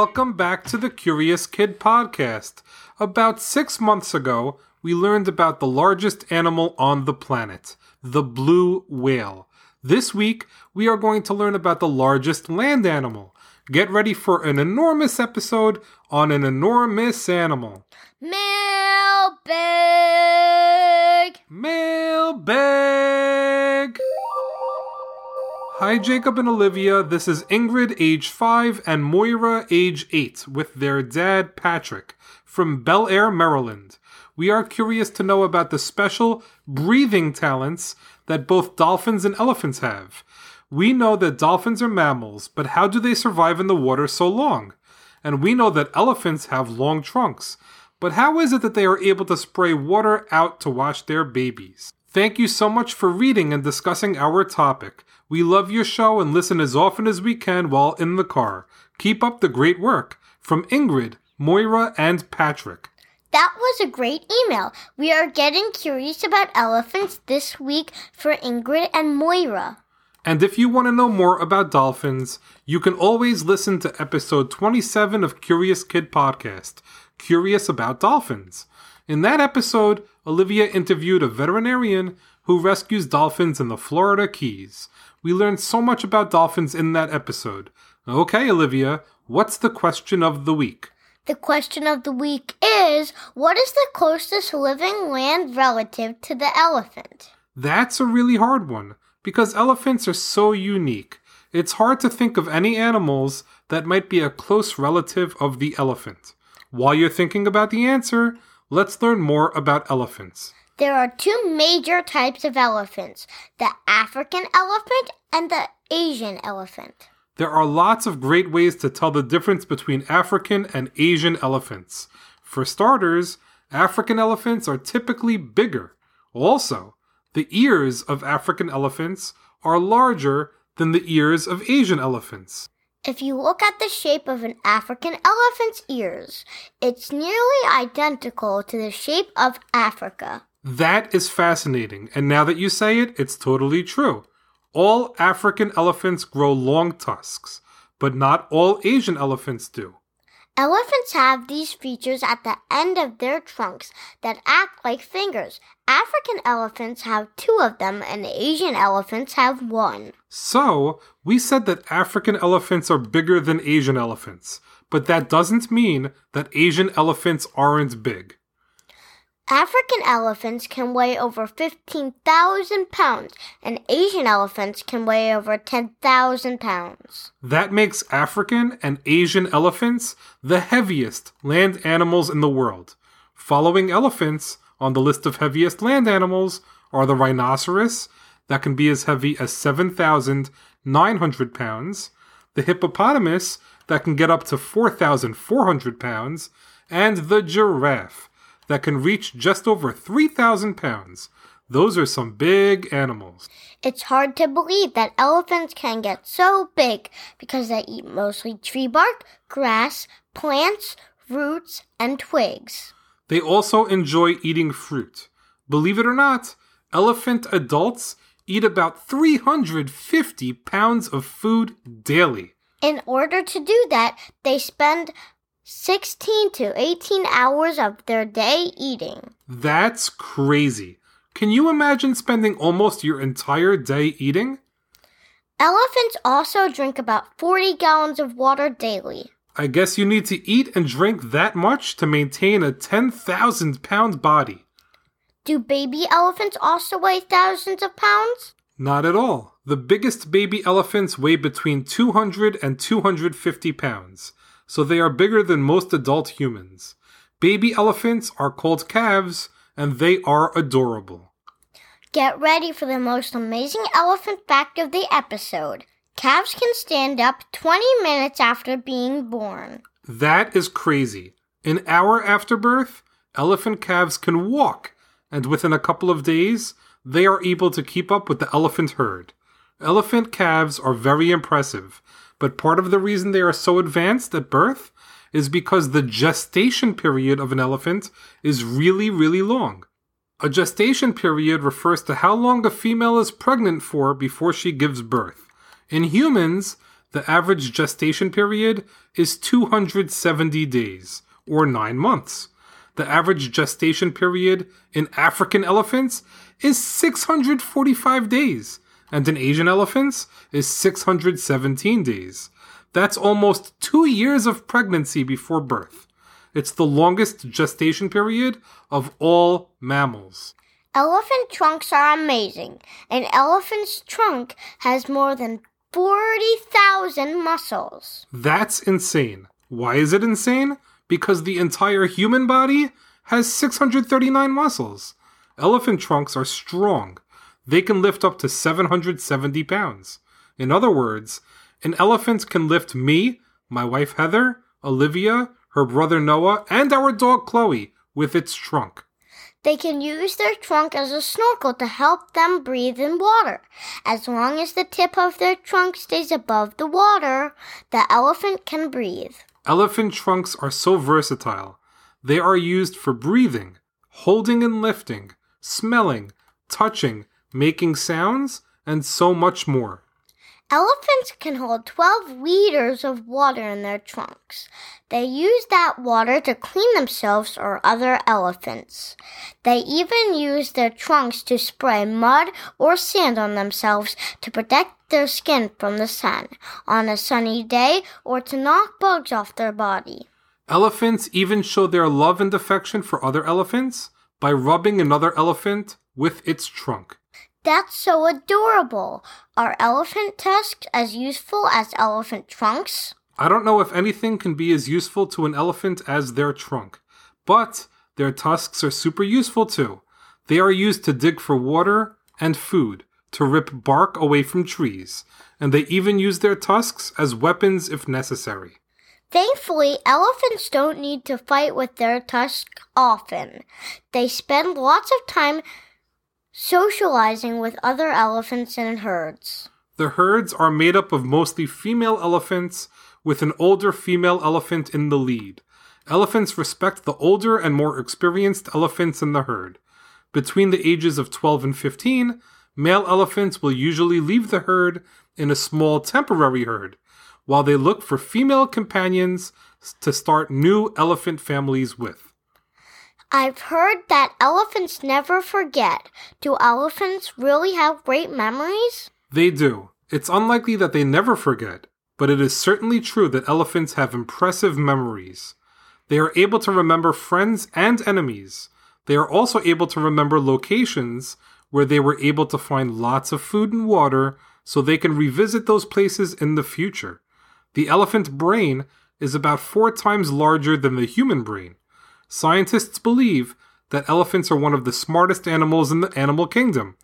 welcome back to the Curious Kid podcast. About six months ago, we learned about the largest animal on the planet, the blue whale. This week, we are going to learn about the largest land animal. Get ready for an enormous episode on an enormous animal. Mailbag. Mailbag! Hi, Jacob and Olivia. This is Ingrid, age 5, and Moira, age 8, with their dad, Patrick, from Bel Air, Maryland. We are curious to know about the special breathing talents that both dolphins and elephants have. We know that dolphins are mammals, but how do they survive in the water so long? And we know that elephants have long trunks. But how is it that they are able to spray water out to wash their babies? Thank you so much for reading and discussing our topic. We love your show and listen as often as we can while in the car. Keep up the great work. From Ingrid, Moira, and Patrick. That was a great email. We are getting curious about elephants this week for Ingrid and Moira. And if you want to know more about dolphins, you can always listen to episode 27 of Curious Kid Podcast, Curious About Dolphins. In that episode, Olivia interviewed a veterinarian who rescues dolphins in the Florida Keys. We learned so much about dolphins in that episode. Okay, Olivia, what's the question of the week? The question of the week is What is the closest living land relative to the elephant? That's a really hard one because elephants are so unique. It's hard to think of any animals that might be a close relative of the elephant. While you're thinking about the answer, let's learn more about elephants. There are two major types of elephants the African elephant and the Asian elephant. There are lots of great ways to tell the difference between African and Asian elephants. For starters, African elephants are typically bigger. Also, the ears of African elephants are larger than the ears of Asian elephants. If you look at the shape of an African elephant's ears, it's nearly identical to the shape of Africa. That is fascinating, and now that you say it, it's totally true. All African elephants grow long tusks, but not all Asian elephants do. Elephants have these features at the end of their trunks that act like fingers. African elephants have two of them, and Asian elephants have one. So, we said that African elephants are bigger than Asian elephants, but that doesn't mean that Asian elephants aren't big. African elephants can weigh over 15,000 pounds, and Asian elephants can weigh over 10,000 pounds. That makes African and Asian elephants the heaviest land animals in the world. Following elephants on the list of heaviest land animals are the rhinoceros, that can be as heavy as 7,900 pounds, the hippopotamus, that can get up to 4,400 pounds, and the giraffe that can reach just over 3,000 pounds. Those are some big animals. It's hard to believe that elephants can get so big because they eat mostly tree bark, grass, plants, roots, and twigs. They also enjoy eating fruit. Believe it or not, elephant adults eat about 350 pounds of food daily. In order to do that, they spend 16 to 18 hours of their day eating. That's crazy. Can you imagine spending almost your entire day eating? Elephants also drink about 40 gallons of water daily. I guess you need to eat and drink that much to maintain a 10,000 pound body. Do baby elephants also weigh thousands of pounds? Not at all. The biggest baby elephants weigh between 200 and 250 pounds, so they are bigger than most adult humans. Baby elephants are called calves, and they are adorable. Get ready for the most amazing elephant fact of the episode. Calves can stand up 20 minutes after being born. That is crazy. An hour after birth, elephant calves can walk, and within a couple of days, they are able to keep up with the elephant herd. Elephant calves are very impressive, but part of the reason they are so advanced at birth is because the gestation period of an elephant is really, really long. A gestation period refers to how long a female is pregnant for before she gives birth. In humans, the average gestation period is 270 days, or 9 months. The average gestation period in African elephants is 645 days, and in Asian elephants is 617 days. That's almost two years of pregnancy before birth. It's the longest gestation period of all mammals. Elephant trunks are amazing. An elephant's trunk has more than 40,000 muscles. That's insane. Why is it insane? Because the entire human body has 639 muscles. Elephant trunks are strong. They can lift up to 770 pounds. In other words, an elephant can lift me, my wife Heather, Olivia, her brother Noah, and our dog Chloe with its trunk. They can use their trunk as a snorkel to help them breathe in water. As long as the tip of their trunk stays above the water, the elephant can breathe. Elephant trunks are so versatile. They are used for breathing, holding and lifting, smelling, touching, making sounds, and so much more. Elephants can hold 12 liters of water in their trunks. They use that water to clean themselves or other elephants. They even use their trunks to spray mud or sand on themselves to protect their skin from the sun on a sunny day or to knock bugs off their body. Elephants even show their love and affection for other elephants by rubbing another elephant with its trunk. That's so adorable. Are elephant tusks as useful as elephant trunks? I don't know if anything can be as useful to an elephant as their trunk, but their tusks are super useful too. They are used to dig for water and food, to rip bark away from trees, and they even use their tusks as weapons if necessary. Thankfully, elephants don't need to fight with their tusks often. They spend lots of time socializing with other elephants in herds. The herds are made up of mostly female elephants with an older female elephant in the lead. Elephants respect the older and more experienced elephants in the herd. Between the ages of 12 and 15, male elephants will usually leave the herd in a small temporary herd, while they look for female companions to start new elephant families with. I've heard that elephants never forget. Do elephants really have great memories? They do. It's unlikely that they never forget, but it is certainly true that elephants have impressive memories. They are able to remember friends and enemies. They are also able to remember locations where they were able to find lots of food and water so they can revisit those places in the future. The elephant brain is about four times larger than the human brain. Scientists believe that elephants are one of the smartest animals in the animal kingdom,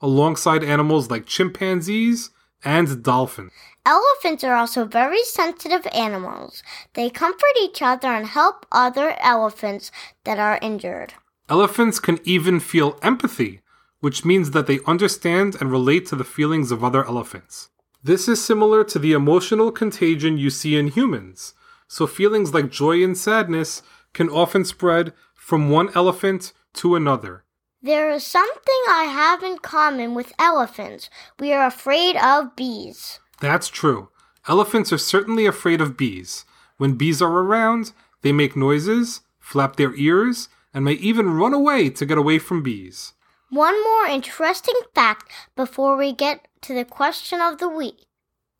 alongside animals like chimpanzees and dolphins. Elephants are also very sensitive animals. They comfort each other and help other elephants that are injured. Elephants can even feel empathy, which means that they understand and relate to the feelings of other elephants. This is similar to the emotional contagion you see in humans, so feelings like joy and sadness can often spread from one elephant to another. There is something I have in common with elephants. We are afraid of bees. That's true. Elephants are certainly afraid of bees. When bees are around, they make noises, flap their ears, and may even run away to get away from bees. One more interesting fact before we get to the question of the week.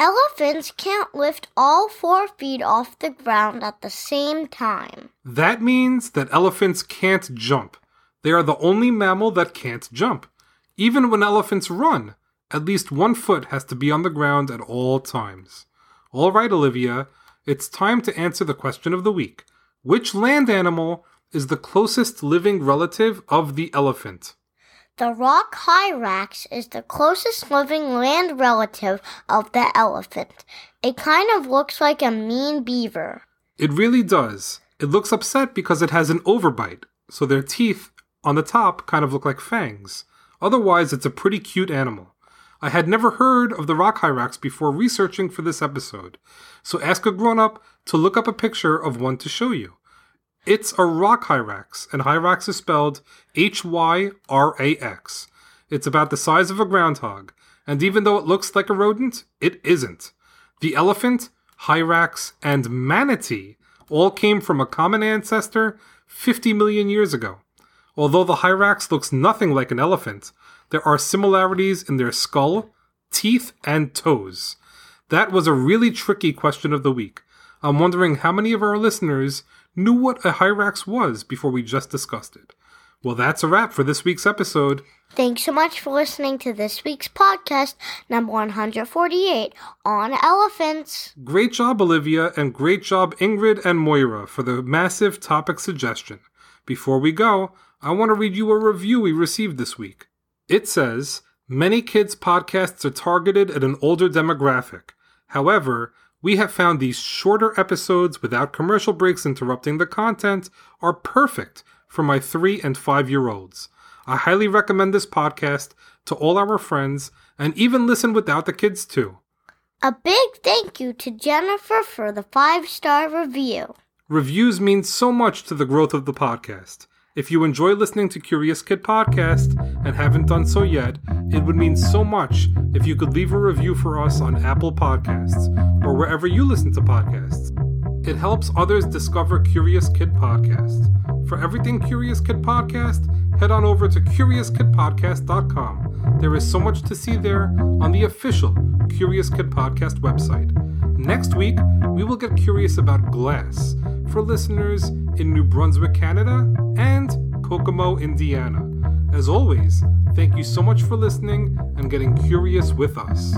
Elephants can't lift all four feet off the ground at the same time. That means that elephants can't jump. They are the only mammal that can't jump. Even when elephants run, at least one foot has to be on the ground at all times. All right, Olivia, it's time to answer the question of the week. Which land animal is the closest living relative of the elephant? The rock hyrax is the closest living land relative of the elephant. It kind of looks like a mean beaver. It really does. It looks upset because it has an overbite, so their teeth on the top kind of look like fangs. Otherwise, it's a pretty cute animal. I had never heard of the rock hyrax before researching for this episode, so ask a grown up to look up a picture of one to show you. It's a rock hyrax, and hyrax is spelled H Y R A X. It's about the size of a groundhog, and even though it looks like a rodent, it isn't. The elephant, hyrax, and manatee all came from a common ancestor 50 million years ago. Although the hyrax looks nothing like an elephant, there are similarities in their skull, teeth, and toes. That was a really tricky question of the week. I'm wondering how many of our listeners knew what a hyrax was before we just discussed it. Well, that's a wrap for this week's episode. Thanks so much for listening to this week's podcast, number 148, on elephants. Great job, Olivia, and great job, Ingrid and Moira, for the massive topic suggestion. Before we go, I want to read you a review we received this week. It says Many kids' podcasts are targeted at an older demographic. However, we have found these shorter episodes without commercial breaks interrupting the content are perfect for my three and five year olds. I highly recommend this podcast to all our friends and even listen without the kids too. A big thank you to Jennifer for the five star review. Reviews mean so much to the growth of the podcast. If you enjoy listening to Curious Kid Podcast and haven't done so yet, it would mean so much if you could leave a review for us on Apple Podcasts or wherever you listen to podcasts. It helps others discover Curious Kid Podcast. For everything Curious Kid Podcast, head on over to CuriousKidPodcast.com. There is so much to see there on the official Curious Kid Podcast website. Next week, we will get curious about glass for listeners in New Brunswick, Canada, and Kokomo, Indiana. As always, thank you so much for listening and getting curious with us.